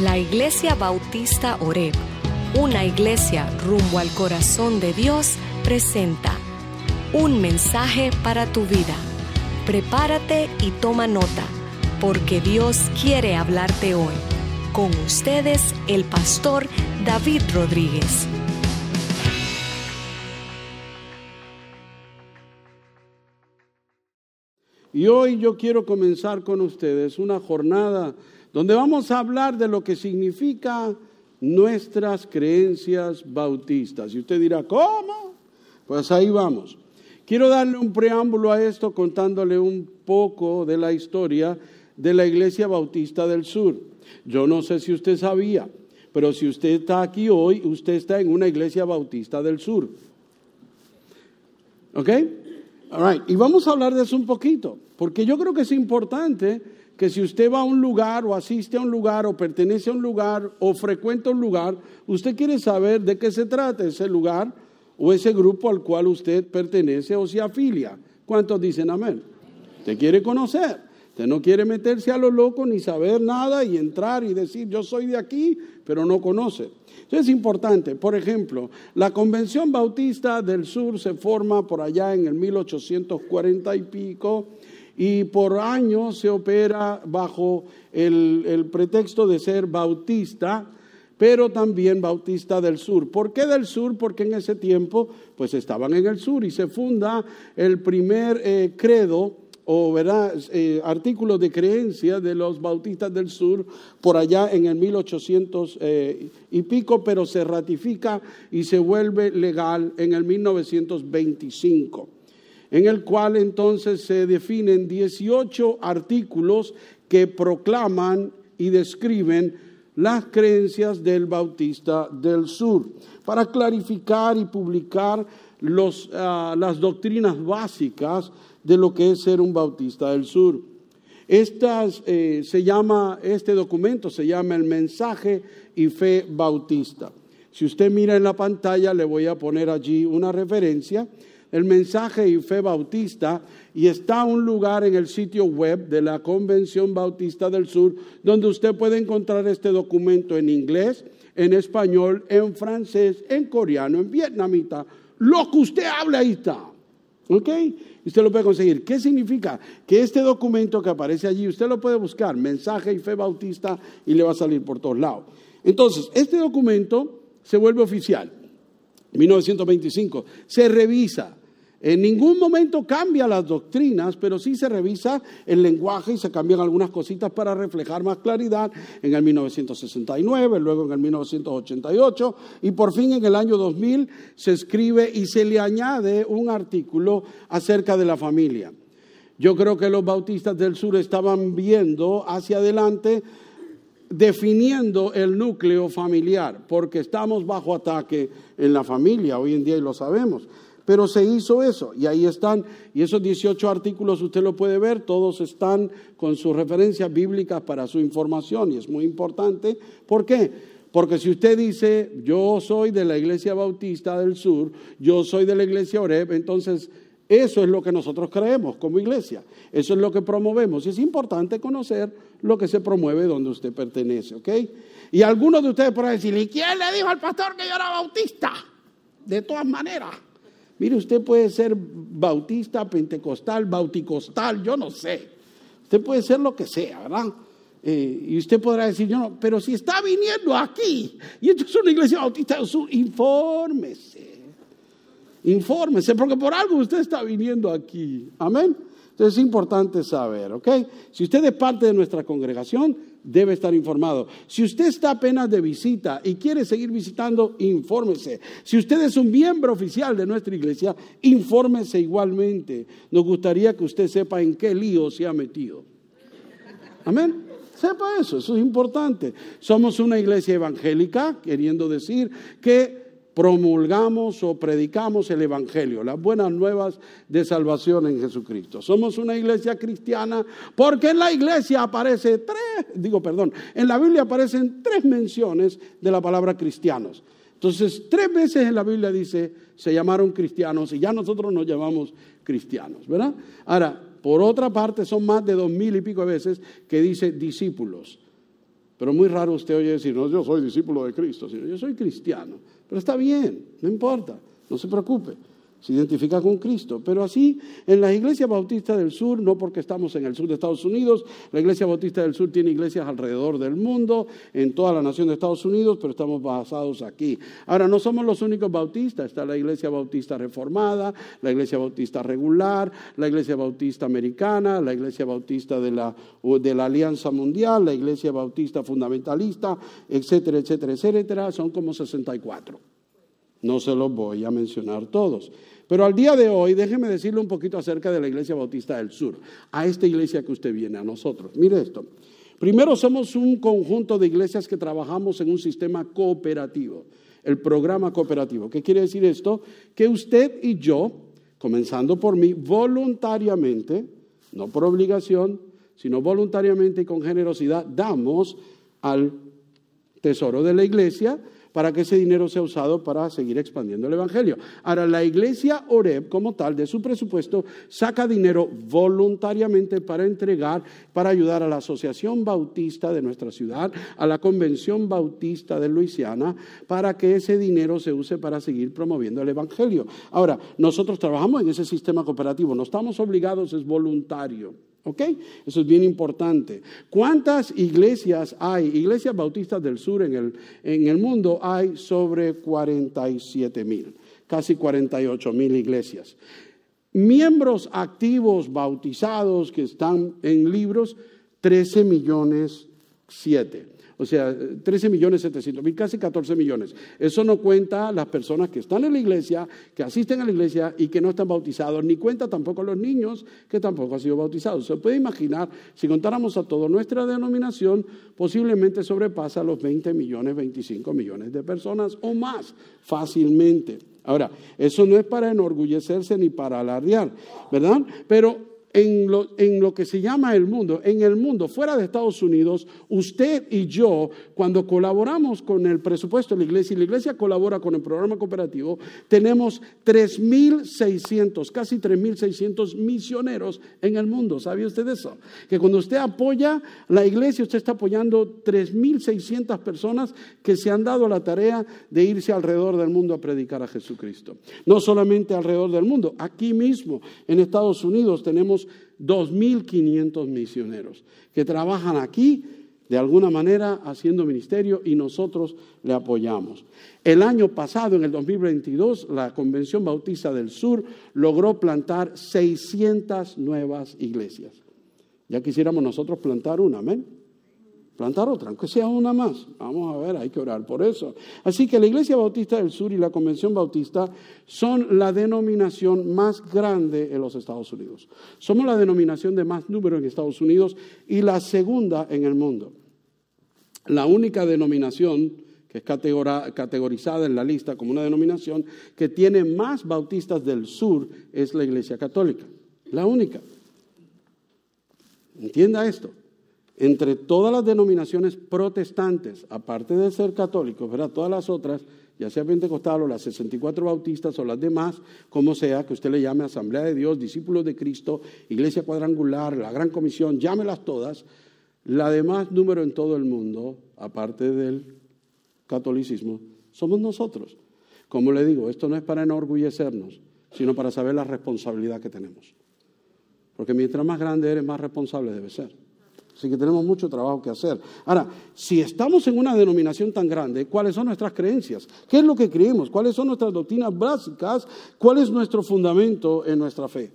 La Iglesia Bautista Oreb, una iglesia rumbo al corazón de Dios, presenta un mensaje para tu vida. Prepárate y toma nota, porque Dios quiere hablarte hoy. Con ustedes, el pastor David Rodríguez. Y hoy yo quiero comenzar con ustedes una jornada donde vamos a hablar de lo que significa nuestras creencias bautistas. Y usted dirá, ¿cómo? Pues ahí vamos. Quiero darle un preámbulo a esto contándole un poco de la historia de la Iglesia Bautista del Sur. Yo no sé si usted sabía, pero si usted está aquí hoy, usted está en una Iglesia Bautista del Sur. ¿Ok? All right. Y vamos a hablar de eso un poquito, porque yo creo que es importante que si usted va a un lugar o asiste a un lugar o pertenece a un lugar o frecuenta un lugar, usted quiere saber de qué se trata ese lugar o ese grupo al cual usted pertenece o se afilia. ¿Cuántos dicen amén? Usted quiere conocer. Usted no quiere meterse a lo loco ni saber nada y entrar y decir yo soy de aquí, pero no conoce. Entonces es importante. Por ejemplo, la Convención Bautista del Sur se forma por allá en el 1840 y pico y por años se opera bajo el, pretexto de ser bautista, pero también bautista del sur. ¿Por qué del sur? Porque en ese tiempo pues estaban en el sur y se funda el primer eh, credo o ¿verdad? Eh, artículo de creencia de los bautistas del sur por allá en el 1800 eh, y pico, pero se ratifica y se vuelve legal en el 1925 en el cual entonces se definen 18 artículos que proclaman y describen las creencias del Bautista del Sur, para clarificar y publicar ah, las doctrinas básicas de lo que es ser un Bautista del Sur. Estas, eh, se llama, este documento se llama el mensaje y fe bautista. Si usted mira en la pantalla, le voy a poner allí una referencia el mensaje y fe bautista y está un lugar en el sitio web de la Convención Bautista del Sur donde usted puede encontrar este documento en inglés, en español, en francés, en coreano, en vietnamita. Lo que usted habla ahí está. ¿Ok? Usted lo puede conseguir. ¿Qué significa? Que este documento que aparece allí, usted lo puede buscar, mensaje y fe bautista, y le va a salir por todos lados. Entonces, este documento se vuelve oficial. 1925. Se revisa, en ningún momento cambia las doctrinas, pero sí se revisa el lenguaje y se cambian algunas cositas para reflejar más claridad en el 1969, luego en el 1988 y por fin en el año 2000 se escribe y se le añade un artículo acerca de la familia. Yo creo que los bautistas del sur estaban viendo hacia adelante definiendo el núcleo familiar, porque estamos bajo ataque en la familia hoy en día y lo sabemos. Pero se hizo eso y ahí están, y esos 18 artículos usted lo puede ver, todos están con sus referencias bíblicas para su información y es muy importante. ¿Por qué? Porque si usted dice, yo soy de la Iglesia Bautista del Sur, yo soy de la Iglesia Oreb, entonces eso es lo que nosotros creemos como iglesia, eso es lo que promovemos. Y es importante conocer lo que se promueve donde usted pertenece, ¿ok? Y algunos de ustedes podrán decir, ¿y quién le dijo al pastor que yo era bautista? De todas maneras. Mire, usted puede ser bautista, pentecostal, bauticostal, yo no sé. Usted puede ser lo que sea, ¿verdad? Eh, y usted podrá decir, yo no, pero si está viniendo aquí, y esto es una iglesia bautista infórmese. Infórmese, porque por algo usted está viniendo aquí. Amén. Entonces es importante saber, ¿ok? Si usted es parte de nuestra congregación, debe estar informado. Si usted está apenas de visita y quiere seguir visitando, infórmese. Si usted es un miembro oficial de nuestra iglesia, infórmese igualmente. Nos gustaría que usted sepa en qué lío se ha metido. Amén. Sepa eso, eso es importante. Somos una iglesia evangélica, queriendo decir que promulgamos o predicamos el Evangelio, las buenas nuevas de salvación en Jesucristo. Somos una iglesia cristiana porque en la iglesia aparece tres, digo perdón, en la Biblia aparecen tres menciones de la palabra cristianos. Entonces, tres veces en la Biblia dice, se llamaron cristianos y ya nosotros nos llamamos cristianos, ¿verdad? Ahora, por otra parte, son más de dos mil y pico de veces que dice discípulos. Pero muy raro usted oye decir, no, yo soy discípulo de Cristo, sino yo soy cristiano. Pero está bien, no importa, no se preocupe se identifica con Cristo. Pero así, en la Iglesia Bautista del Sur, no porque estamos en el sur de Estados Unidos, la Iglesia Bautista del Sur tiene iglesias alrededor del mundo, en toda la nación de Estados Unidos, pero estamos basados aquí. Ahora, no somos los únicos bautistas, está la Iglesia Bautista Reformada, la Iglesia Bautista Regular, la Iglesia Bautista Americana, la Iglesia Bautista de la, de la Alianza Mundial, la Iglesia Bautista Fundamentalista, etcétera, etcétera, etcétera. Son como 64. No se los voy a mencionar todos. Pero al día de hoy, déjeme decirle un poquito acerca de la Iglesia Bautista del Sur, a esta iglesia que usted viene, a nosotros. Mire esto. Primero, somos un conjunto de iglesias que trabajamos en un sistema cooperativo, el programa cooperativo. ¿Qué quiere decir esto? Que usted y yo, comenzando por mí, voluntariamente, no por obligación, sino voluntariamente y con generosidad, damos al tesoro de la iglesia para que ese dinero sea usado para seguir expandiendo el Evangelio. Ahora, la iglesia Oreb, como tal, de su presupuesto, saca dinero voluntariamente para entregar, para ayudar a la Asociación Bautista de nuestra ciudad, a la Convención Bautista de Luisiana, para que ese dinero se use para seguir promoviendo el Evangelio. Ahora, nosotros trabajamos en ese sistema cooperativo, no estamos obligados, es voluntario. ¿Ok? Eso es bien importante. ¿Cuántas iglesias hay? Iglesias bautistas del sur en el, en el mundo hay sobre 47 mil, casi 48 mil iglesias. Miembros activos bautizados que están en libros, 13 millones 7. O sea, 13 millones 700 mil, casi 14 millones. Eso no cuenta las personas que están en la iglesia, que asisten a la iglesia y que no están bautizados, ni cuenta tampoco los niños que tampoco han sido bautizados. Se puede imaginar, si contáramos a todo, nuestra denominación posiblemente sobrepasa los 20 millones, 25 millones de personas o más fácilmente. Ahora, eso no es para enorgullecerse ni para alardear, ¿verdad? Pero en lo, en lo, que se llama el mundo, en el mundo fuera de Estados Unidos, usted y yo, cuando colaboramos con el presupuesto de la iglesia y la iglesia colabora con el programa cooperativo, tenemos 3.600, casi 3.600 misioneros en el mundo. ¿Sabe usted eso? Que cuando usted apoya la iglesia, usted está apoyando 3.600 personas que se han dado la tarea de irse alrededor del mundo a predicar a Jesucristo. No solamente alrededor del mundo, aquí mismo en Estados Unidos tenemos 2.500 misioneros que trabajan aquí de alguna manera haciendo ministerio y nosotros le apoyamos. El año pasado, en el 2022, la Convención Bautista del Sur logró plantar 600 nuevas iglesias. Ya quisiéramos nosotros plantar una, amén plantar otra, aunque sea una más. Vamos a ver, hay que orar por eso. Así que la Iglesia Bautista del Sur y la Convención Bautista son la denominación más grande en los Estados Unidos. Somos la denominación de más número en Estados Unidos y la segunda en el mundo. La única denominación que es categorizada en la lista como una denominación que tiene más bautistas del sur es la Iglesia Católica. La única. Entienda esto entre todas las denominaciones protestantes, aparte de ser católicos, todas las otras, ya sea pentecostal o las 64 bautistas o las demás, como sea, que usted le llame Asamblea de Dios, Discípulos de Cristo, Iglesia Cuadrangular, la Gran Comisión, llámelas todas, la demás número en todo el mundo, aparte del catolicismo, somos nosotros. Como le digo, esto no es para enorgullecernos, sino para saber la responsabilidad que tenemos. Porque mientras más grande eres, más responsable debe ser. Así que tenemos mucho trabajo que hacer. Ahora, si estamos en una denominación tan grande, ¿cuáles son nuestras creencias? ¿Qué es lo que creemos? ¿Cuáles son nuestras doctrinas básicas? ¿Cuál es nuestro fundamento en nuestra fe?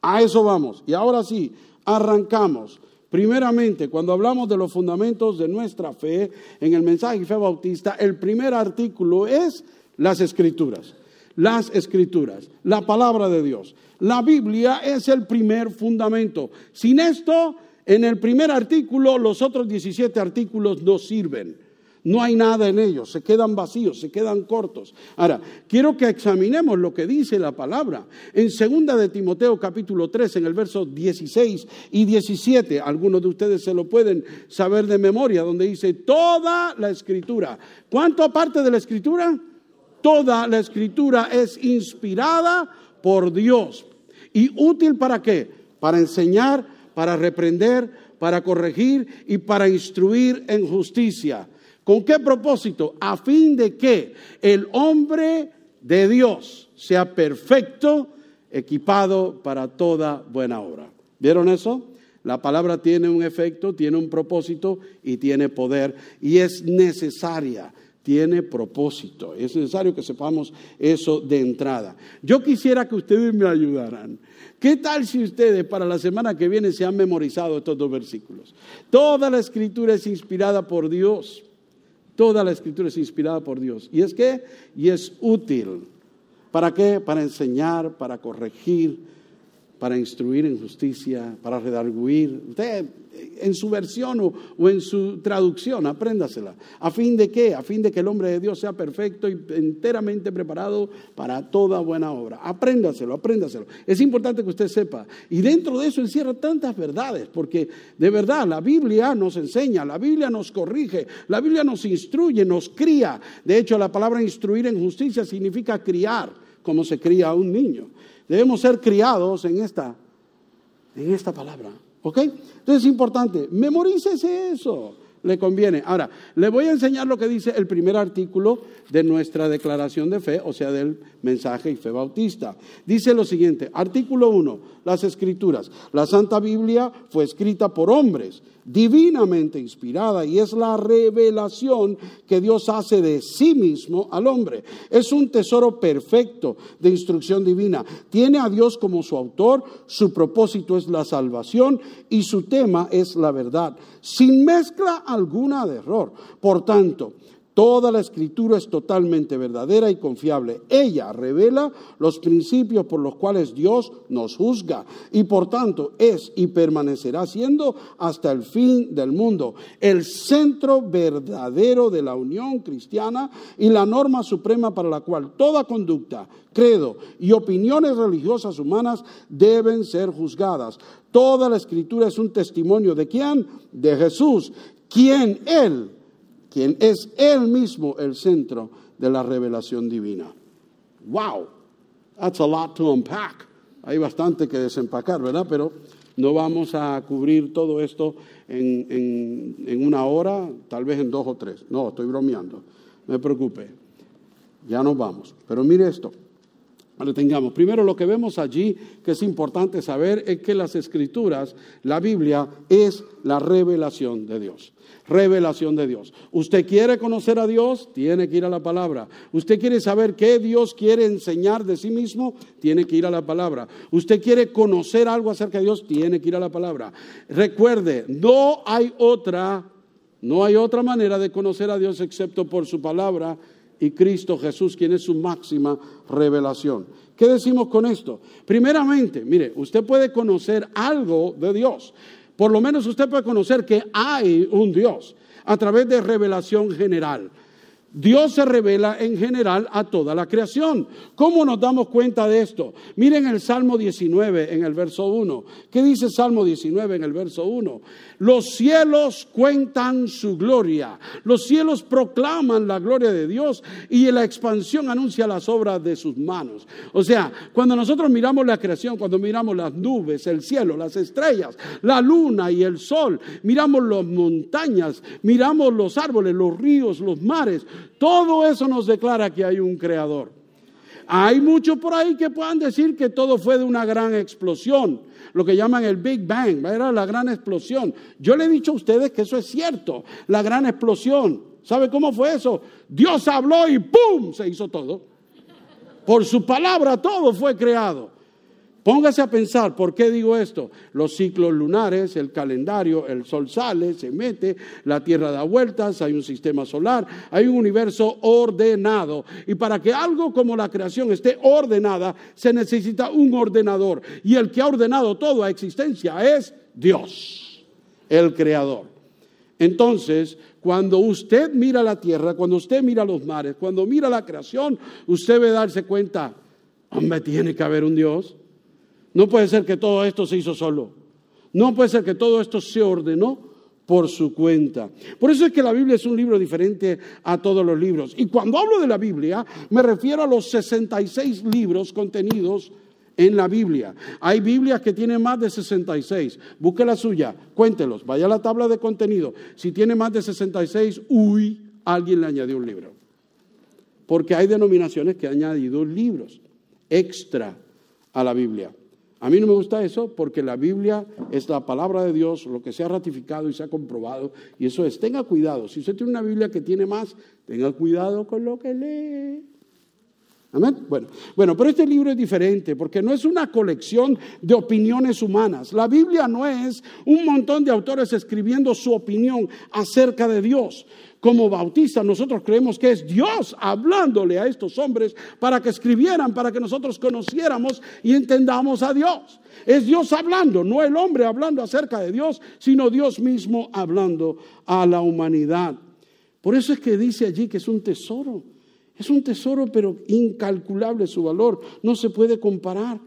A eso vamos. Y ahora sí, arrancamos. Primeramente, cuando hablamos de los fundamentos de nuestra fe, en el mensaje fe bautista, el primer artículo es las escrituras. Las escrituras, la palabra de Dios. La Biblia es el primer fundamento. Sin esto, en el primer artículo, los otros 17 artículos no sirven. No hay nada en ellos, se quedan vacíos, se quedan cortos. Ahora, quiero que examinemos lo que dice la palabra. En segunda de Timoteo capítulo 3, en el verso 16 y 17, algunos de ustedes se lo pueden saber de memoria, donde dice toda la escritura. ¿Cuánto aparte de la escritura? Toda la escritura es inspirada por Dios. ¿Y útil para qué? Para enseñar, para reprender, para corregir y para instruir en justicia. ¿Con qué propósito? A fin de que el hombre de Dios sea perfecto, equipado para toda buena obra. ¿Vieron eso? La palabra tiene un efecto, tiene un propósito y tiene poder y es necesaria, tiene propósito. Es necesario que sepamos eso de entrada. Yo quisiera que ustedes me ayudaran. ¿Qué tal si ustedes para la semana que viene se han memorizado estos dos versículos? Toda la escritura es inspirada por Dios. Toda la escritura es inspirada por Dios. ¿Y es que Y es útil. ¿Para qué? Para enseñar, para corregir, para instruir en justicia, para redarguir. Usted en su versión o, en su traducción, apréndasela. ¿A fin de qué? A fin de que el hombre de Dios sea perfecto y enteramente preparado para toda buena obra. Apréndaselo, apréndaselo. Es importante que usted sepa. Y dentro de eso encierra tantas verdades, porque de verdad la Biblia nos enseña, la Biblia nos corrige, la Biblia nos instruye, nos cría. De hecho, la palabra instruir en justicia significa criar, como se cría a un niño. Debemos ser criados en esta, en esta palabra. ¿Ok? Entonces es importante, memorícese eso, le conviene. Ahora, le voy a enseñar lo que dice el primer artículo de nuestra declaración de fe, o sea, del mensaje y fe bautista. Dice lo siguiente, artículo 1, las escrituras. La Santa Biblia fue escrita por hombres, divinamente inspirada, y es la revelación que Dios hace de sí mismo al hombre. Es un tesoro perfecto de instrucción divina. Tiene a Dios como su autor, su propósito es la salvación y su tema es la verdad, sin mezcla alguna de error. Por tanto, Toda la escritura es totalmente verdadera y confiable. Ella revela los principios por los cuales Dios nos juzga y por tanto es y permanecerá siendo hasta el fin del mundo el centro verdadero de la unión cristiana y la norma suprema para la cual toda conducta, credo y opiniones religiosas humanas deben ser juzgadas. Toda la escritura es un testimonio de quién? De Jesús, quien Él quien es Él mismo el centro de la revelación divina. ¡Wow! That's a lot to unpack. Hay bastante que desempacar, ¿verdad? Pero no vamos a cubrir todo esto en, en, una hora, tal vez en dos o tres. No, estoy bromeando. No me preocupe. Ya nos vamos. Pero mire esto. Lo tengamos. Primero, lo que vemos allí que es importante saber es que las escrituras, la Biblia, es la revelación de Dios revelación de Dios. Usted quiere conocer a Dios, tiene que ir a la palabra. Usted quiere saber qué Dios quiere enseñar de sí mismo, tiene que ir a la palabra. Usted quiere conocer algo acerca de Dios, tiene que ir a la palabra. Recuerde, no hay otra, no hay otra manera de conocer a Dios excepto por su palabra y Cristo Jesús, quien es su máxima revelación. ¿Qué decimos con esto? Primeramente, mire, usted puede conocer algo de Dios. Por lo menos usted puede conocer que hay un Dios a través de revelación general. Dios se revela en general a toda la creación. ¿Cómo nos damos cuenta de esto? Miren el Salmo 19 en el verso 1. ¿Qué dice Salmo 19 en el verso 1? Los cielos cuentan su gloria, los cielos proclaman la gloria de Dios y la expansión anuncia las obras de sus manos. O sea, cuando nosotros miramos la creación, cuando miramos las nubes, el cielo, las estrellas, la luna y el sol, miramos las montañas, miramos los árboles, los ríos, los mares, todo eso nos declara que hay un creador. Hay muchos por ahí que puedan decir que todo fue de una gran explosión lo que llaman el Big Bang, era la gran explosión. Yo le he dicho a ustedes que eso es cierto, la gran explosión. ¿Sabe cómo fue eso? Dios habló y ¡pum! se hizo todo. Por su palabra todo fue creado. Póngase a pensar, ¿por qué digo esto? Los ciclos lunares, el calendario, el sol sale, se mete, la Tierra da vueltas, hay un sistema solar, hay un universo ordenado. Y para que algo como la creación esté ordenada, se necesita un ordenador. Y el que ha ordenado todo a existencia es Dios, el creador. Entonces, cuando usted mira la tierra, cuando usted mira los mares, cuando mira la creación, usted debe darse cuenta, hombre, tiene que haber un Dios. No puede ser que todo esto se hizo solo. No puede ser que todo esto se ordenó por su cuenta. Por eso es que la Biblia es un libro diferente a todos los libros. Y cuando hablo de la Biblia, me refiero a los 66 libros contenidos en la Biblia. Hay Biblias que tienen más de 66. Busque la suya, cuéntelos, vaya a la tabla de contenido. Si tiene más de 66, uy, alguien le añadió un libro. Porque hay denominaciones que han añadido libros extra a la Biblia. A mí no me gusta eso porque la Biblia es la palabra de Dios, lo que se ha ratificado y se ha comprobado. Y eso es, tenga cuidado. Si usted tiene una Biblia que tiene más, tenga cuidado con lo que lee. Amén. Bueno, bueno, pero este libro es diferente porque no es una colección de opiniones humanas. La Biblia no es un montón de autores escribiendo su opinión acerca de Dios. Como bautistas nosotros creemos que es Dios hablándole a estos hombres para que escribieran, para que nosotros conociéramos y entendamos a Dios. Es Dios hablando, no el hombre hablando acerca de Dios, sino Dios mismo hablando a la humanidad. Por eso es que dice allí que es un tesoro. Es un tesoro, pero incalculable su valor. No se puede comparar.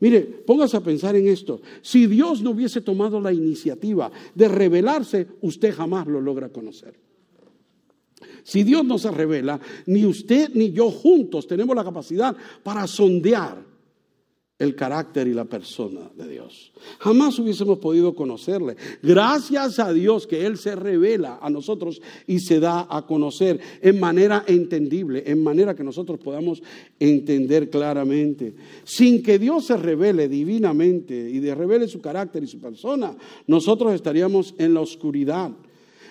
Mire, póngase a pensar en esto. Si Dios no hubiese tomado la iniciativa de revelarse, usted jamás lo logra conocer. Si Dios no se revela, ni usted ni yo juntos tenemos la capacidad para sondear el carácter y la persona de Dios. Jamás hubiésemos podido conocerle. Gracias a Dios que Él se revela a nosotros y se da a conocer en manera entendible, en manera que nosotros podamos entender claramente. Sin que Dios se revele divinamente y revele su carácter y su persona, nosotros estaríamos en la oscuridad.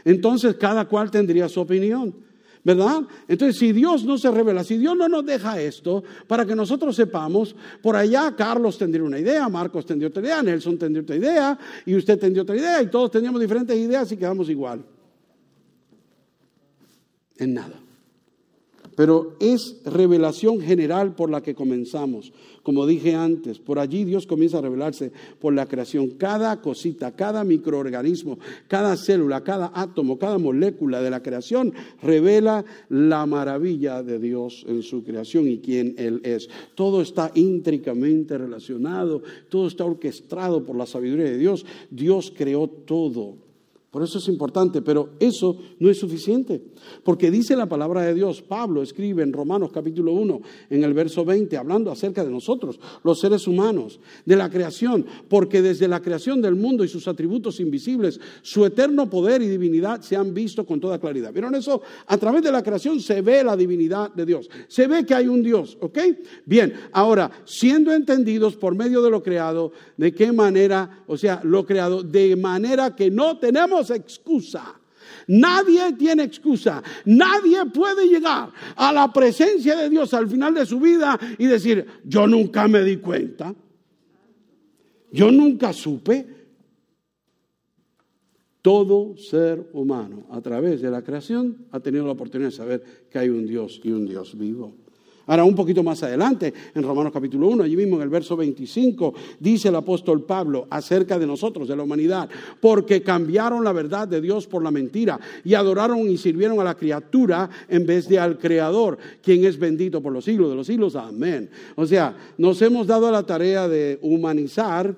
Entonces cada cual tendría su opinión. ¿verdad? Entonces, si Dios no se revela, si Dios no nos deja esto para que nosotros sepamos, por allá Carlos tendría una idea, Marcos tendría otra idea, Nelson tendría otra idea, y usted tendría otra idea, y todos teníamos diferentes ideas y quedamos igual. En nada. Pero es revelación general por la que comenzamos. Como dije antes, por allí Dios comienza a revelarse por la creación. Cada cosita, cada microorganismo, cada célula, cada átomo, cada molécula de la creación revela la maravilla de Dios en su creación y quién Él es. Todo está íntricamente relacionado, todo está orquestado por la sabiduría de Dios. Dios creó todo. Por eso es importante, pero eso no es suficiente. Porque dice la palabra de Dios, Pablo escribe en Romanos capítulo 1, en el verso 20, hablando acerca de nosotros, los seres humanos, de la creación, porque desde la creación del mundo y sus atributos invisibles, su eterno poder y divinidad se han visto con toda claridad. ¿Vieron eso? A través de la creación se ve la divinidad de Dios. Se ve que hay un Dios, ¿ok? Bien, ahora, siendo entendidos por medio de lo creado, ¿de qué manera? O sea, lo creado, de manera que no tenemos excusa. Nadie tiene excusa. Nadie puede llegar a la presencia de Dios al final de su vida y decir, yo nunca me di cuenta. Yo nunca supe. Todo ser humano a través de la creación ha tenido la oportunidad de saber que hay un Dios y un Dios vivo. Ahora, un poquito más adelante, en Romanos capítulo 1, allí mismo en el verso 25, dice el apóstol Pablo acerca de nosotros, de la humanidad, porque cambiaron la verdad de Dios por la mentira y adoraron y sirvieron a la criatura en vez de al Creador, quien es bendito por los siglos de los siglos. Amén. O sea, nos hemos dado la tarea de humanizar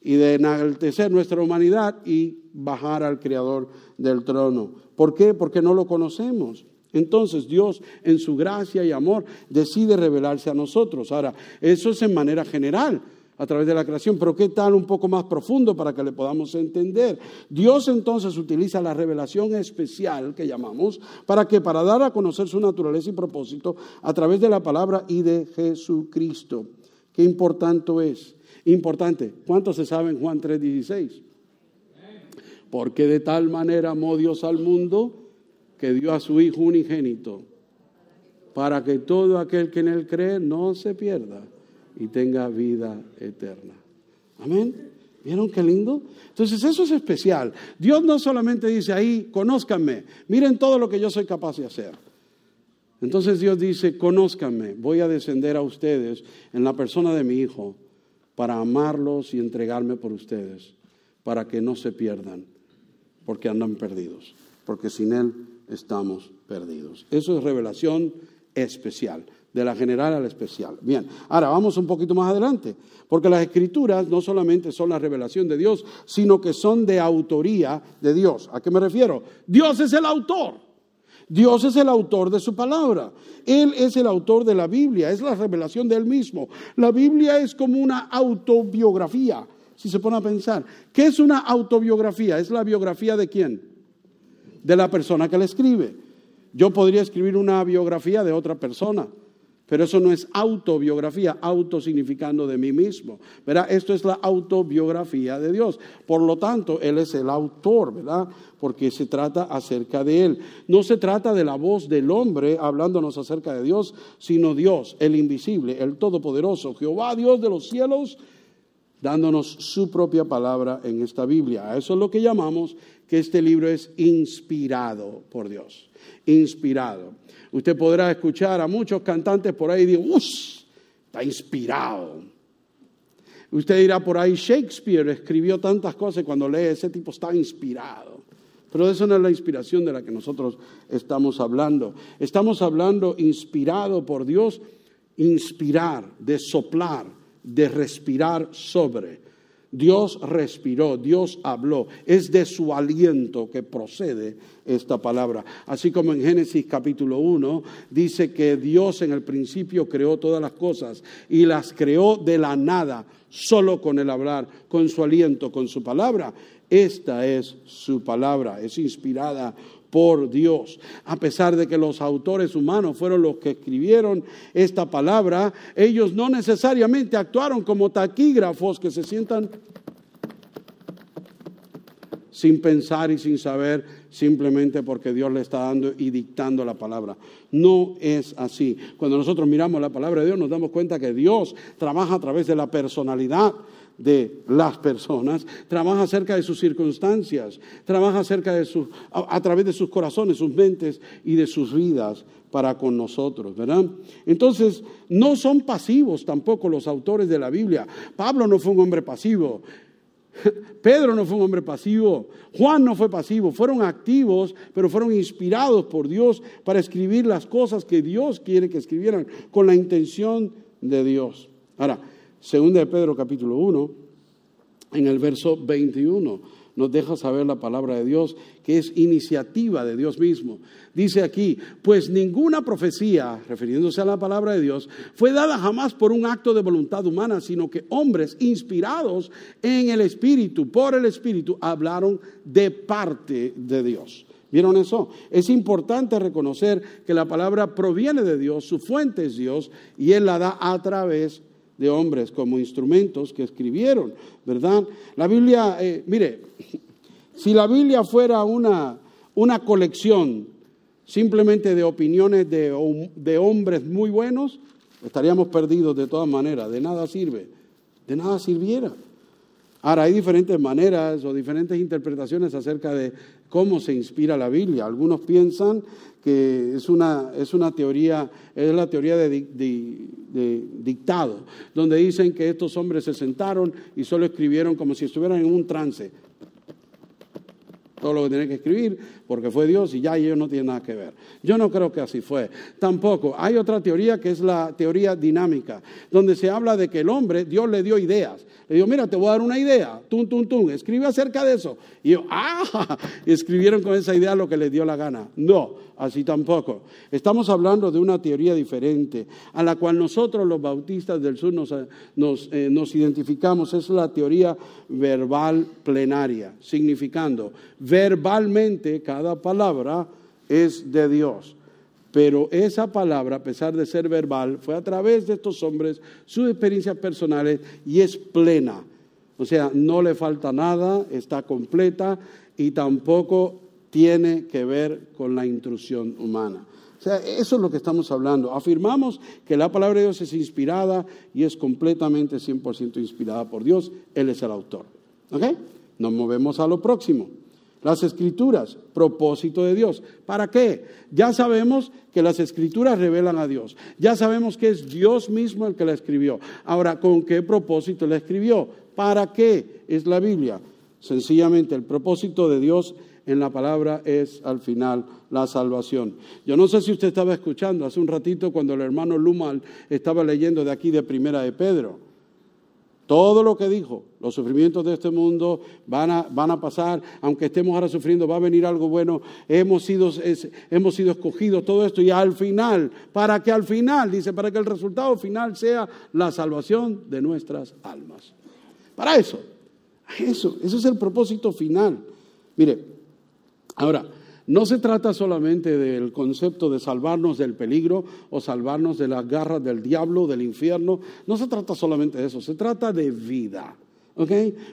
y de enaltecer nuestra humanidad y bajar al Creador del trono. ¿Por qué? Porque no lo conocemos. Entonces Dios en su gracia y amor decide revelarse a nosotros. Ahora, eso es en manera general a través de la creación, pero ¿qué tal un poco más profundo para que le podamos entender? Dios entonces utiliza la revelación especial que llamamos para que para dar a conocer su naturaleza y propósito a través de la palabra y de Jesucristo. Qué importante es. Importante. ¿Cuánto se sabe en Juan 3:16? Porque de tal manera amó Dios al mundo que dio a su Hijo unigénito, para que todo aquel que en Él cree no se pierda y tenga vida eterna. Amén. ¿Vieron qué lindo? Entonces eso es especial. Dios no solamente dice ahí, conózcanme, miren todo lo que yo soy capaz de hacer. Entonces Dios dice, conózcanme, voy a descender a ustedes en la persona de mi Hijo para amarlos y entregarme por ustedes, para que no se pierdan, porque andan perdidos, porque sin Él estamos perdidos. Eso es revelación especial, de la general a la especial. Bien, ahora vamos un poquito más adelante, porque las escrituras no solamente son la revelación de Dios, sino que son de autoría de Dios. ¿A qué me refiero? Dios es el autor. Dios es el autor de su palabra. Él es el autor de la Biblia, es la revelación de Él mismo. La Biblia es como una autobiografía, si se pone a pensar. ¿Qué es una autobiografía? Es la biografía de quién? De la persona que la escribe. Yo podría escribir una biografía de otra persona. Pero eso no es autobiografía, auto significando de mí mismo. ¿verdad? Esto es la autobiografía de Dios. Por lo tanto, Él es el autor, ¿verdad? Porque se trata acerca de Él. No se trata de la voz del hombre hablándonos acerca de Dios, sino Dios, el invisible, el todopoderoso, Jehová, Dios de los cielos, dándonos su propia palabra en esta Biblia. Eso es lo que llamamos que este libro es inspirado por Dios. Inspirado. Usted podrá escuchar a muchos cantantes por ahí y decir, ¡Uff! Está inspirado. Usted dirá por ahí, Shakespeare escribió tantas cosas cuando lee ese tipo está inspirado. Pero eso no es la inspiración de la que nosotros estamos hablando. Estamos hablando inspirado por Dios, inspirar, de soplar, de respirar sobre. Dios respiró, Dios habló. Es de su aliento que procede esta palabra. Así como en Génesis capítulo 1 dice que Dios en el principio creó todas las cosas y las creó de la nada, solo con el hablar, con su aliento, con su palabra. Esta es su palabra, es inspirada por Dios. A pesar de que los autores humanos fueron los que escribieron esta palabra, ellos no necesariamente actuaron como taquígrafos que se sientan sin pensar y sin saber, simplemente porque Dios le está dando y dictando la palabra. No es así. Cuando nosotros miramos la palabra de Dios nos damos cuenta que Dios trabaja a través de la personalidad de las personas, trabaja acerca de sus circunstancias, trabaja acerca de sus, a, través de sus corazones, sus mentes y de sus vidas para con nosotros, ¿verdad? Entonces, no son pasivos tampoco los autores de la Biblia. Pablo no fue un hombre pasivo. Pedro no fue un hombre pasivo, Juan no fue pasivo, fueron activos, pero fueron inspirados por Dios para escribir las cosas que Dios quiere que escribieran con la intención de Dios. Ahora, Segunda de Pedro capítulo 1, en el verso 21, nos deja saber la palabra de Dios, que es iniciativa de Dios mismo. Dice aquí, pues ninguna profecía, refiriéndose a la palabra de Dios, fue dada jamás por un acto de voluntad humana, sino que hombres inspirados en el Espíritu, por el Espíritu, hablaron de parte de Dios. ¿Vieron eso? Es importante reconocer que la palabra proviene de Dios, su fuente es Dios, y Él la da a través de hombres como instrumentos que escribieron, ¿verdad? La Biblia, eh, mire, si la Biblia fuera una, una colección simplemente de opiniones de, de hombres muy buenos, estaríamos perdidos de todas maneras, de nada sirve, de nada sirviera. Ahora, hay diferentes maneras o diferentes interpretaciones acerca de cómo se inspira la Biblia. Algunos piensan que es una, es una teoría, es la teoría de, dictado, donde dicen que estos hombres se sentaron y solo escribieron como si estuvieran en un trance. Todo lo que tienen que escribir, porque fue Dios y ya ellos no tienen nada que ver. Yo no creo que así fue. Tampoco. Hay otra teoría que es la teoría dinámica, donde se habla de que el hombre, Dios le dio ideas. Le digo, mira, te voy a dar una idea, tum, tum, tum, escribe acerca de eso. Y yo, ah, escribieron con esa idea lo que les dio la gana. No, así tampoco. Estamos hablando de una teoría diferente, a la cual nosotros los bautistas del sur nos, nos, eh, identificamos. Es la teoría verbal plenaria, significando verbalmente palabra es de Dios. Pero esa palabra, a pesar de ser verbal, fue a través de estos hombres, sus experiencias personales, y es plena. O sea, no le falta nada, está completa y tampoco tiene que ver con la intrusión humana. O sea, eso es lo que estamos hablando. Afirmamos que la palabra de Dios es inspirada y es completamente 100% inspirada por Dios. Él es el autor. ¿Ok? Nos movemos a lo próximo. Las escrituras, propósito de Dios. ¿Para qué? Ya sabemos que las escrituras revelan a Dios. Ya sabemos que es Dios mismo el que la escribió. Ahora, ¿con qué propósito la escribió? ¿Para qué es la Biblia? Sencillamente, el propósito de Dios en la palabra es al final la salvación. Yo no sé si usted estaba escuchando hace un ratito cuando el hermano Lumal estaba leyendo de aquí de Primera de Pedro. Todo lo que dijo, los sufrimientos de este mundo van a, van a pasar, aunque estemos ahora sufriendo, va a venir algo bueno, hemos sido, hemos sido escogidos, todo esto, y al final, para que al final, dice, para que el resultado final sea la salvación de nuestras almas. Para eso, eso, eso es el propósito final. Mire, ahora, no se trata solamente del concepto de salvarnos del peligro o salvarnos de las garras del diablo, del infierno. No se trata solamente de eso, se trata de vida.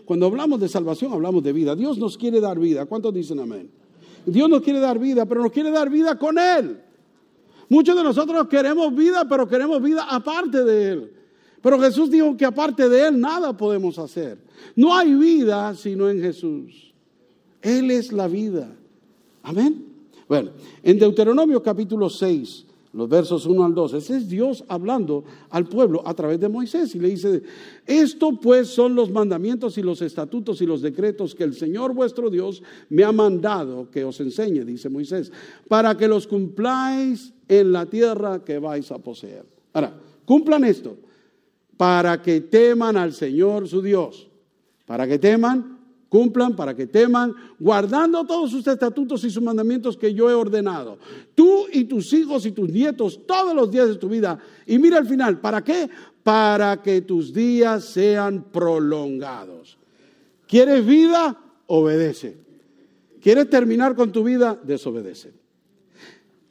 Cuando hablamos de salvación, hablamos de vida. Dios nos quiere dar vida. ¿Cuántos dicen amén? Dios nos quiere dar vida, pero nos quiere dar vida con Él. Muchos de nosotros queremos vida, pero queremos vida aparte de Él. Pero Jesús dijo que aparte de Él nada podemos hacer. No hay vida sino en Jesús. Él es la vida. Amén. Bueno, en Deuteronomio capítulo 6, los versos 1 al 2, ese es Dios hablando al pueblo a través de Moisés y le dice, esto pues son los mandamientos y los estatutos y los decretos que el Señor vuestro Dios me ha mandado que os enseñe, dice Moisés, para que los cumpláis en la tierra que vais a poseer. Ahora, cumplan esto, para que teman al Señor su Dios, para que teman cumplan, para que teman, guardando todos sus estatutos y sus mandamientos que yo he ordenado. Tú y tus hijos y tus nietos todos los días de tu vida. Y mira al final, ¿para qué? Para que tus días sean prolongados. ¿Quieres vida? Obedece. ¿Quieres terminar con tu vida? Desobedece.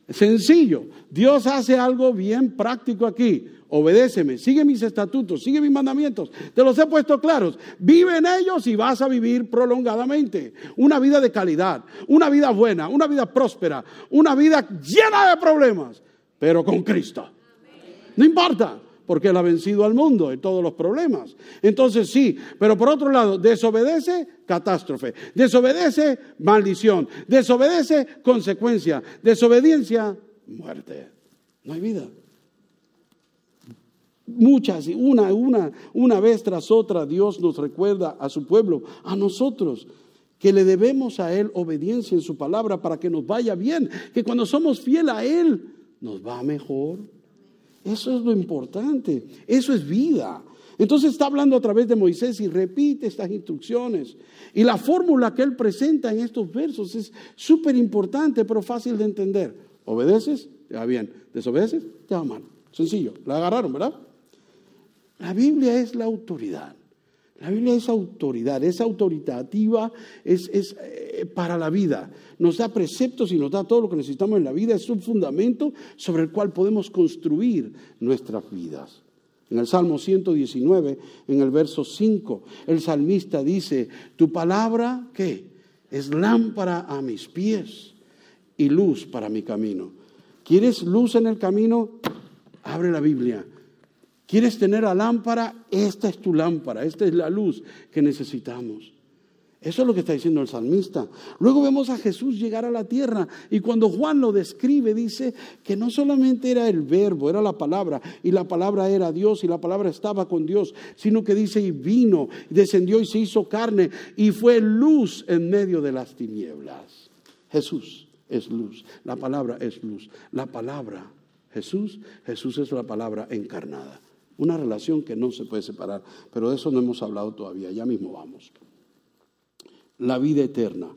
Sencillo. Dios hace algo bien práctico aquí obedéceme, sigue mis estatutos, sigue mis mandamientos, te los he puesto claros, vive en ellos y vas a vivir prolongadamente, una vida de calidad, una vida buena, una vida próspera, una vida llena de problemas, pero con Cristo. No importa, porque Él ha vencido al mundo en todos los problemas. Entonces sí, pero por otro lado, desobedece, catástrofe. Desobedece, maldición. Desobedece, consecuencia. Desobediencia, muerte. No hay vida muchas, una, una, una vez tras otra, Dios nos recuerda a su pueblo, a nosotros, que le debemos a Él obediencia en su palabra para que nos vaya bien, que cuando somos fiel a Él, nos va mejor. Eso es lo importante, eso es vida. Entonces está hablando a través de Moisés y repite estas instrucciones. Y la fórmula que él presenta en estos versos es súper importante, pero fácil de entender. ¿Obedeces? Te va bien. ¿Desobedeces? Te va mal. Sencillo. La agarraron, ¿verdad? La Biblia es la autoridad. La Biblia es autoridad, es autoritativa, es, eh, para la vida. Nos da preceptos y nos da todo lo que necesitamos en la vida. Es un fundamento sobre el cual podemos construir nuestras vidas. En el Salmo 119, en el verso 5, el salmista dice, tu palabra, ¿qué? Es lámpara a mis pies y luz para mi camino. ¿Quieres luz en el camino? Abre la Biblia ¿Quieres tener la lámpara? Esta es tu lámpara, esta es la luz que necesitamos. Eso es lo que está diciendo el salmista. Luego vemos a Jesús llegar a la tierra y cuando Juan lo describe dice que no solamente era el verbo, era la palabra y la palabra era Dios y la palabra estaba con Dios, sino que dice y vino, descendió y se hizo carne y fue luz en medio de las tinieblas. Jesús es luz, la palabra es luz, la palabra Jesús, Jesús es la palabra encarnada. Una relación que no se puede separar, pero de eso no hemos hablado todavía, ya mismo vamos. La vida eterna.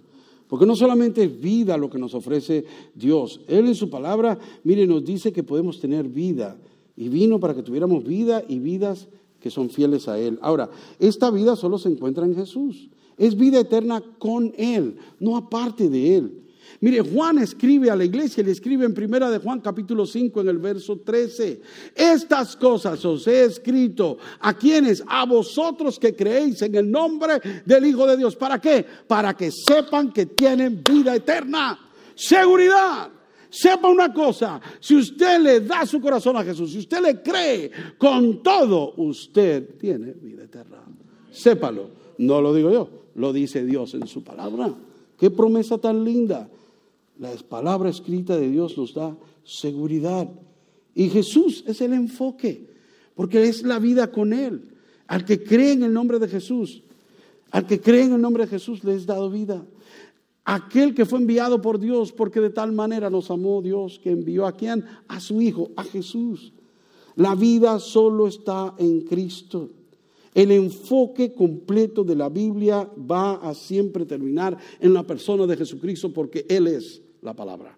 Porque no solamente es vida lo que nos ofrece Dios, Él en su palabra, mire, nos dice que podemos tener vida y vino para que tuviéramos vida y vidas que son fieles a Él. Ahora, esta vida solo se encuentra en Jesús. Es vida eterna con Él, no aparte de Él. Mire, Juan escribe a la iglesia, le escribe en primera de Juan capítulo 5 en el verso 13. Estas cosas os he escrito a quienes, a vosotros que creéis en el nombre del Hijo de Dios. ¿Para qué? Para que sepan que tienen vida eterna. Seguridad. Sepa una cosa, si usted le da su corazón a Jesús, si usted le cree con todo, usted tiene vida eterna. Sépalo, no lo digo yo, lo dice Dios en su palabra. Qué promesa tan linda. La palabra escrita de Dios nos da seguridad. Y Jesús es el enfoque, porque es la vida con Él. Al que cree en el nombre de Jesús, al que cree en el nombre de Jesús le es dado vida. Aquel que fue enviado por Dios, porque de tal manera nos amó Dios, que envió a quien? A su Hijo, a Jesús. La vida solo está en Cristo. El enfoque completo de la Biblia va a siempre terminar en la persona de Jesucristo porque Él es la palabra.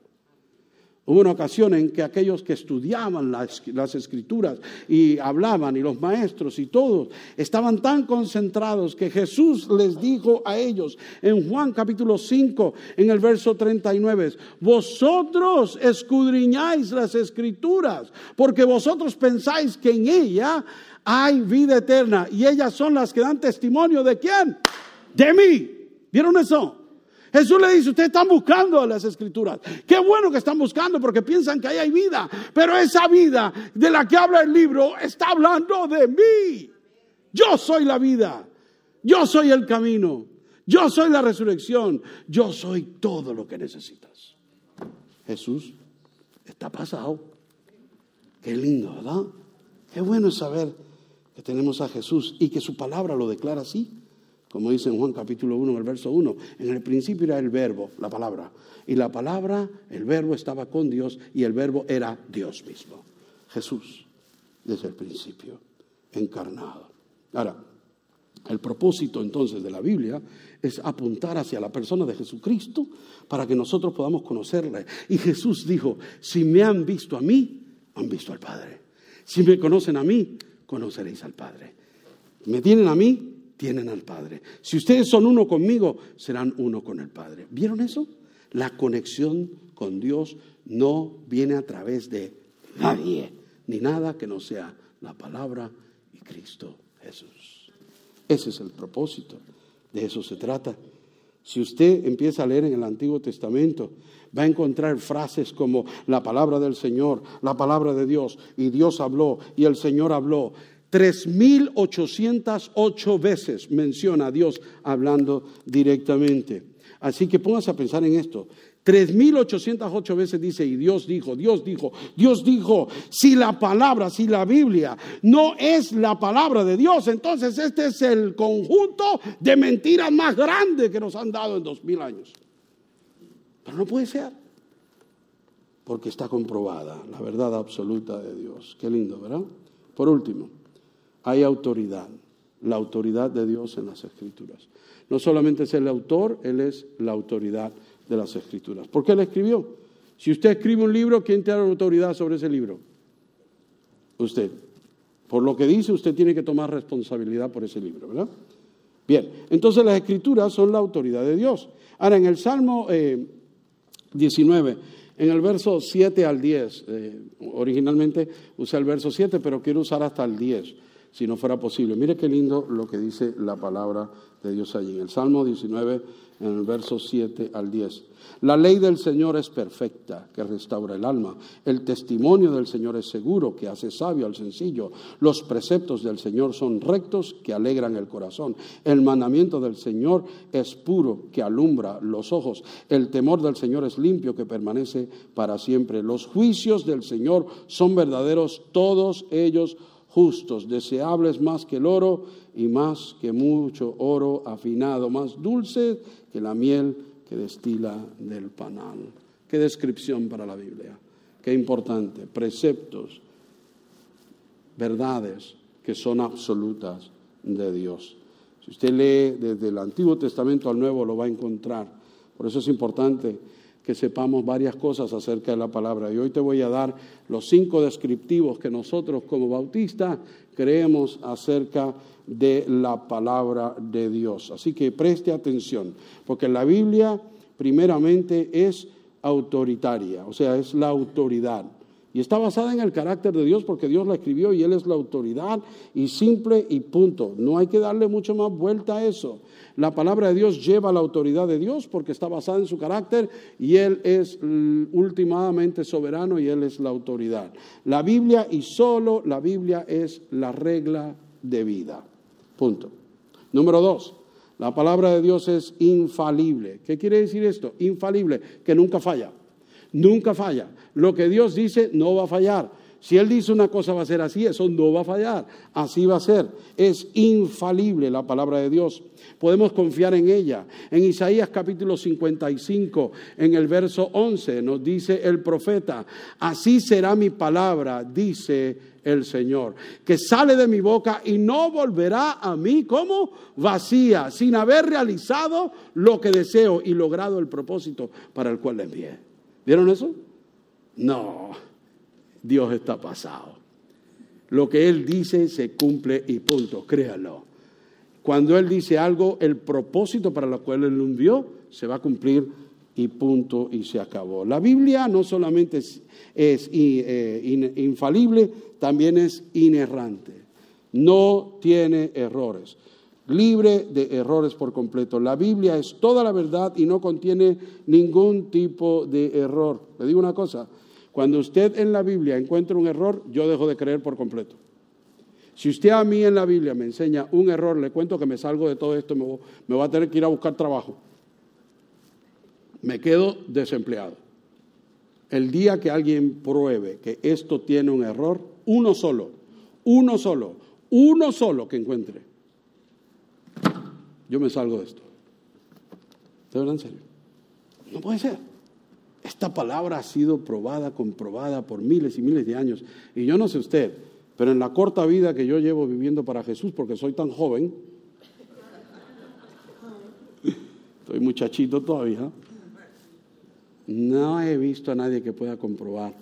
Hubo una ocasión en que aquellos que estudiaban las, escrituras y hablaban, y los maestros y todos, estaban tan concentrados que Jesús les dijo a ellos en Juan capítulo 5, en el verso 39, vosotros escudriñáis las escrituras, porque vosotros pensáis que en ella hay vida eterna, y ellas son las que dan testimonio de quién? De mí. ¿Vieron eso? Jesús le dice, ustedes están buscando las escrituras. Qué bueno que están buscando porque piensan que ahí hay vida. Pero esa vida de la que habla el libro está hablando de mí. Yo soy la vida. Yo soy el camino. Yo soy la resurrección. Yo soy todo lo que necesitas. Jesús está pasado. Qué lindo, ¿verdad? Qué bueno saber que tenemos a Jesús y que su palabra lo declara así. Como dice en Juan capítulo 1, el verso 1, en el principio era el verbo, la palabra. Y la palabra, el verbo estaba con Dios y el verbo era Dios mismo. Jesús, desde el principio, encarnado. Ahora, el propósito entonces de la Biblia es apuntar hacia la persona de Jesucristo para que nosotros podamos conocerle. Y Jesús dijo, si me han visto a mí, han visto al Padre. Si me conocen a mí, conoceréis al Padre. Me tienen a mí, tienen al Padre. Si ustedes son uno conmigo, serán uno con el Padre. ¿Vieron eso? La conexión con Dios no viene a través de nadie, ni nada que no sea la palabra y Cristo Jesús. Ese es el propósito. De eso se trata. Si usted empieza a leer en el Antiguo Testamento, va a encontrar frases como la palabra del Señor, la palabra de Dios, y Dios habló, y el Señor habló. 3.808 veces menciona a Dios hablando directamente. Así que póngase a pensar en esto. 3.808 veces dice, y Dios dijo, Dios dijo, Dios dijo, si la palabra, si la Biblia no es la palabra de Dios, entonces este es el conjunto de mentiras más grandes que nos han dado en dos mil años. Pero no puede ser, porque está comprobada la verdad absoluta de Dios. Qué lindo, ¿verdad? Por último, hay autoridad, la autoridad de Dios en las escrituras. No solamente es el autor, Él es la autoridad de las escrituras. ¿Por qué Él escribió? Si usted escribe un libro, ¿quién tiene autoridad sobre ese libro? Usted. Por lo que dice, usted tiene que tomar responsabilidad por ese libro, ¿verdad? Bien, entonces las escrituras son la autoridad de Dios. Ahora, en el Salmo 19, eh, en el verso 7 al 10, eh, originalmente usé el verso 7, pero quiero usar hasta el 10 si no fuera posible. Mire qué lindo lo que dice la palabra de Dios allí. En el Salmo 19, en el verso 7 al 10. La ley del Señor es perfecta, que restaura el alma. El testimonio del Señor es seguro, que hace sabio al sencillo. Los preceptos del Señor son rectos, que alegran el corazón. El mandamiento del Señor es puro, que alumbra los ojos. El temor del Señor es limpio, que permanece para siempre. Los juicios del Señor son verdaderos, todos ellos justos, deseables más que el oro y más que mucho oro afinado, más dulce que la miel que destila del panal. Qué descripción para la Biblia, qué importante, preceptos, verdades que son absolutas de Dios. Si usted lee desde el Antiguo Testamento al Nuevo lo va a encontrar. Por eso es importante que sepamos varias cosas acerca de la palabra. Y hoy te voy a dar los cinco descriptivos que nosotros como bautistas creemos acerca de la palabra de Dios. Así que preste atención, porque la Biblia primeramente es autoritaria, o sea, es la autoridad. Y está basada en el carácter de Dios porque Dios la escribió y Él es la autoridad y simple y punto. No hay que darle mucho más vuelta a eso. La palabra de Dios lleva la autoridad de Dios porque está basada en su carácter y Él es últimamente soberano y Él es la autoridad. La Biblia y solo la Biblia es la regla de vida. Punto. Número dos, la palabra de Dios es infalible. ¿Qué quiere decir esto? Infalible, que nunca falla. Nunca falla. Lo que Dios dice no va a fallar. Si Él dice una cosa va a ser así, eso no va a fallar. Así va a ser. Es infalible la palabra de Dios. Podemos confiar en ella. En Isaías capítulo 55, en el verso 11, nos dice el profeta, así será mi palabra, dice el Señor, que sale de mi boca y no volverá a mí como vacía, sin haber realizado lo que deseo y logrado el propósito para el cual le envié. ¿Vieron eso? No. Dios está pasado. Lo que Él dice se cumple y punto, créalo. Cuando Él dice algo, el propósito para lo cual Él lo envió se va a cumplir y punto y se acabó. La Biblia no solamente es, eh, infalible, también es inerrante. No tiene errores, libre de errores por completo. La Biblia es toda la verdad y no contiene ningún tipo de error. Le digo una cosa, cuando usted en la Biblia encuentra un error, yo dejo de creer por completo. Si usted a mí en la Biblia me enseña un error, le cuento que me salgo de todo esto, me voy, me voy a tener que ir a buscar trabajo. Me quedo desempleado. El día que alguien pruebe que esto tiene un error, uno solo, uno solo, uno solo que encuentre, yo me salgo de esto. ¿De verdad en serio? No puede ser. Esta palabra ha sido probada, comprobada por miles y miles de años. Y yo no sé usted, pero en la corta vida que yo llevo viviendo para Jesús, porque soy tan joven, estoy muchachito todavía, no he visto a nadie que pueda comprobar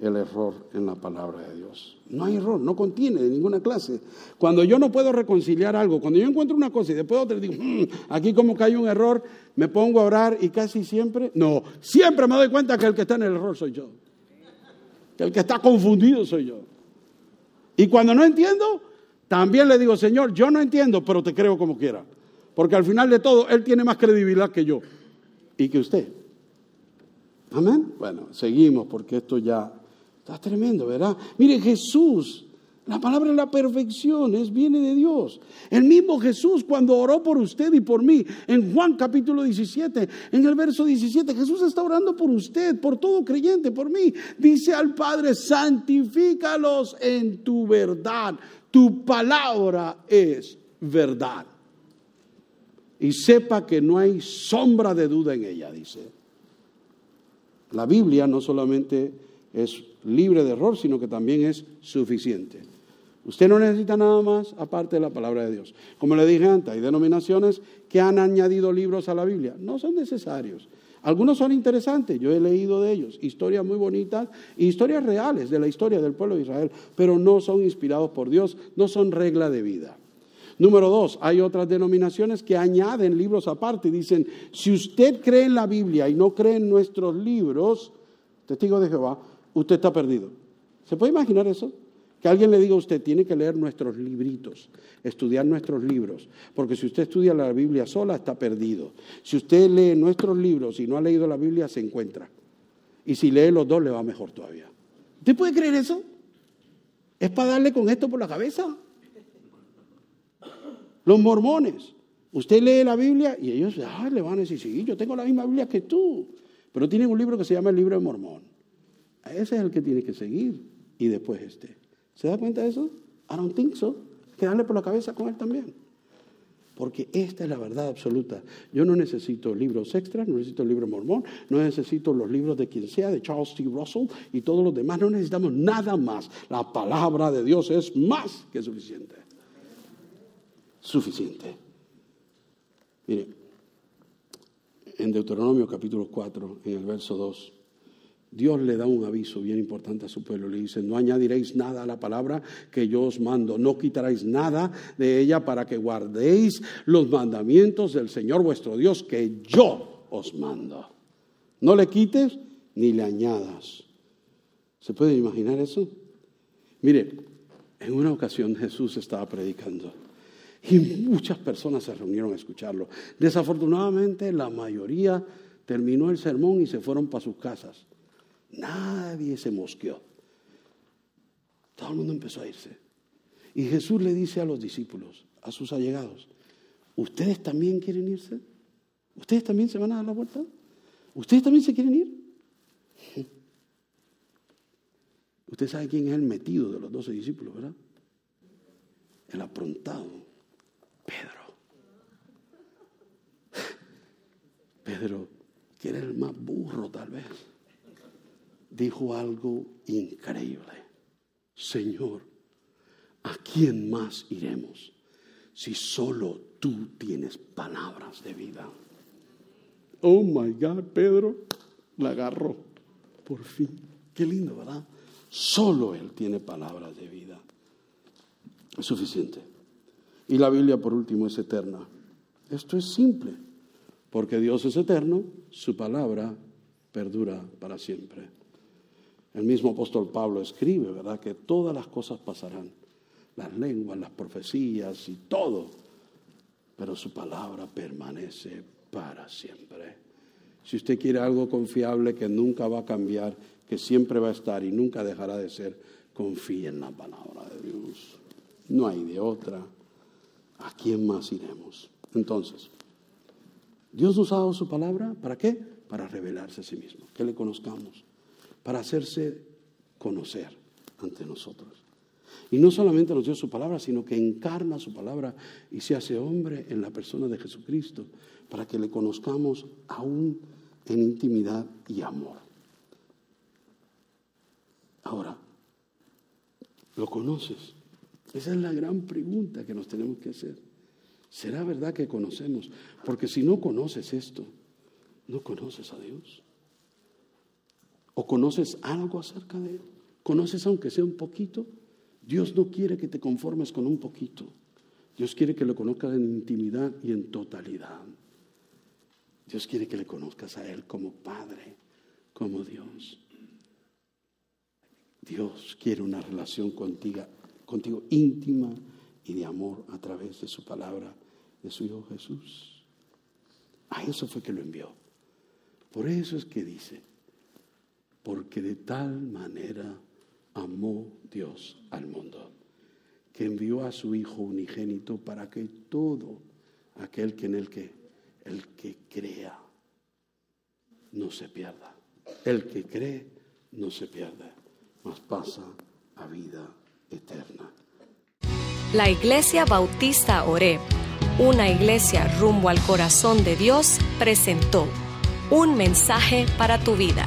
el error en la palabra de Dios. No hay error, no contiene de ninguna clase. Cuando yo no puedo reconciliar algo, cuando yo encuentro una cosa y después otra digo, mm, aquí como que hay un error, me pongo a orar y casi siempre, no, siempre me doy cuenta que el que está en el error soy yo. Que el que está confundido soy yo. Y cuando no entiendo, también le digo, Señor, yo no entiendo, pero te creo como quiera. Porque al final de todo, Él tiene más credibilidad que yo y que usted. Amén. Bueno, seguimos porque esto ya Está tremendo, ¿verdad? Mire, Jesús, la palabra de la perfección es, viene de Dios. El mismo Jesús cuando oró por usted y por mí, en Juan capítulo 17, en el verso 17, Jesús está orando por usted, por todo creyente, por mí. Dice al Padre, santifícalos en tu verdad. Tu palabra es verdad. Y sepa que no hay sombra de duda en ella, dice. La Biblia no solamente es libre de error, sino que también es suficiente. Usted no necesita nada más aparte de la palabra de Dios. Como le dije antes, hay denominaciones que han añadido libros a la Biblia. No son necesarios. Algunos son interesantes, yo he leído de ellos, historias muy bonitas, historias reales de la historia del pueblo de Israel, pero no son inspirados por Dios, no son regla de vida. Número dos, hay otras denominaciones que añaden libros aparte y dicen, si usted cree en la Biblia y no cree en nuestros libros, testigo de Jehová, usted está perdido. ¿Se puede imaginar eso? Que alguien le diga a usted, tiene que leer nuestros libritos, estudiar nuestros libros, porque si usted estudia la Biblia sola, está perdido. Si usted lee nuestros libros y no ha leído la Biblia, se encuentra. Y si lee los dos, le va mejor todavía. ¿Usted puede creer eso? ¿Es para darle con esto por la cabeza? Los mormones. Usted lee la Biblia y ellos le van a decir, sí, yo tengo la misma Biblia que tú, pero tienen un libro que se llama el libro de Mormón. Ese es el que tiene que seguir y después este. ¿Se da cuenta de eso? I don't think so. Que darle por la cabeza con él también. Porque esta es la verdad absoluta. Yo no necesito libros extras, no necesito el libro mormón, no necesito los libros de quien sea, de Charles T. Russell y todos los demás. No necesitamos nada más. La palabra de Dios es más que suficiente. Suficiente. Mire, en Deuteronomio capítulo 4, en el verso 2. Dios le da un aviso bien importante a su pueblo. Le dice, no añadiréis nada a la palabra que yo os mando, no quitaréis nada de ella para que guardéis los mandamientos del Señor vuestro Dios que yo os mando. No le quites ni le añadas. ¿Se puede imaginar eso? Mire, en una ocasión Jesús estaba predicando y muchas personas se reunieron a escucharlo. Desafortunadamente la mayoría terminó el sermón y se fueron para sus casas. Nadie se mosqueó. Todo el mundo empezó a irse. Y Jesús le dice a los discípulos, a sus allegados, ¿ustedes también quieren irse? ¿Ustedes también se van a dar la vuelta? ¿Ustedes también se quieren ir? Usted sabe quién es el metido de los doce discípulos, ¿verdad? El aprontado, Pedro. Pedro, que era el más burro tal vez, dijo algo increíble. Señor, ¿a quién más iremos si solo tú tienes palabras de vida? Oh my God, Pedro la agarró. Por fin. Qué lindo, ¿verdad? Solo Él tiene palabras de vida. Es suficiente. Y la Biblia, por último, es eterna. Esto es simple. Porque Dios es eterno, su palabra perdura para siempre. El mismo apóstol Pablo escribe, ¿verdad?, que todas las cosas pasarán. Las lenguas, las profecías y todo. Pero su palabra permanece para siempre. Si usted quiere algo confiable que nunca va a cambiar, que siempre va a estar y nunca dejará de ser, confíe en la palabra de Dios. No hay de otra. ¿A quién más iremos? Entonces, Dios nos ha dado su palabra, ¿para qué? Para revelarse a sí mismo, que le conozcamos, para hacerse conocer ante nosotros. Y no solamente nos dio su palabra, sino que encarna su palabra y se hace hombre en la persona de Jesucristo, para que le conozcamos aún en intimidad y amor. Ahora, ¿lo conoces? Esa es la gran pregunta que nos tenemos que hacer. ¿Será verdad que conocemos? Porque si no conoces esto, no conoces a Dios. ¿O conoces algo acerca de Él? ¿Conoces aunque sea un poquito? Dios no quiere que te conformes con un poquito. Dios quiere que lo conozcas en intimidad y en totalidad. Dios quiere que le conozcas a Él como Padre, como Dios. Dios quiere una relación contigo, contigo íntima y de amor a través de su palabra, de su Hijo Jesús. A eso fue que lo envió. Por eso es que dice, porque de tal manera amó Dios al mundo, que envió a su Hijo unigénito para que todo aquel que en el que el que crea no se pierda. El que cree no se pierde, mas pasa a vida eterna. La Iglesia Bautista Oreb, una iglesia rumbo al corazón de Dios, presentó un mensaje para tu vida.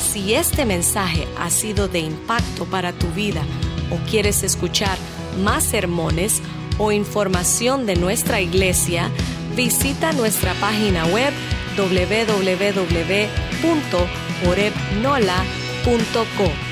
Si este mensaje ha sido de impacto para tu vida o quieres escuchar más sermones o información de nuestra iglesia, visita nuestra página web www.orebnola.com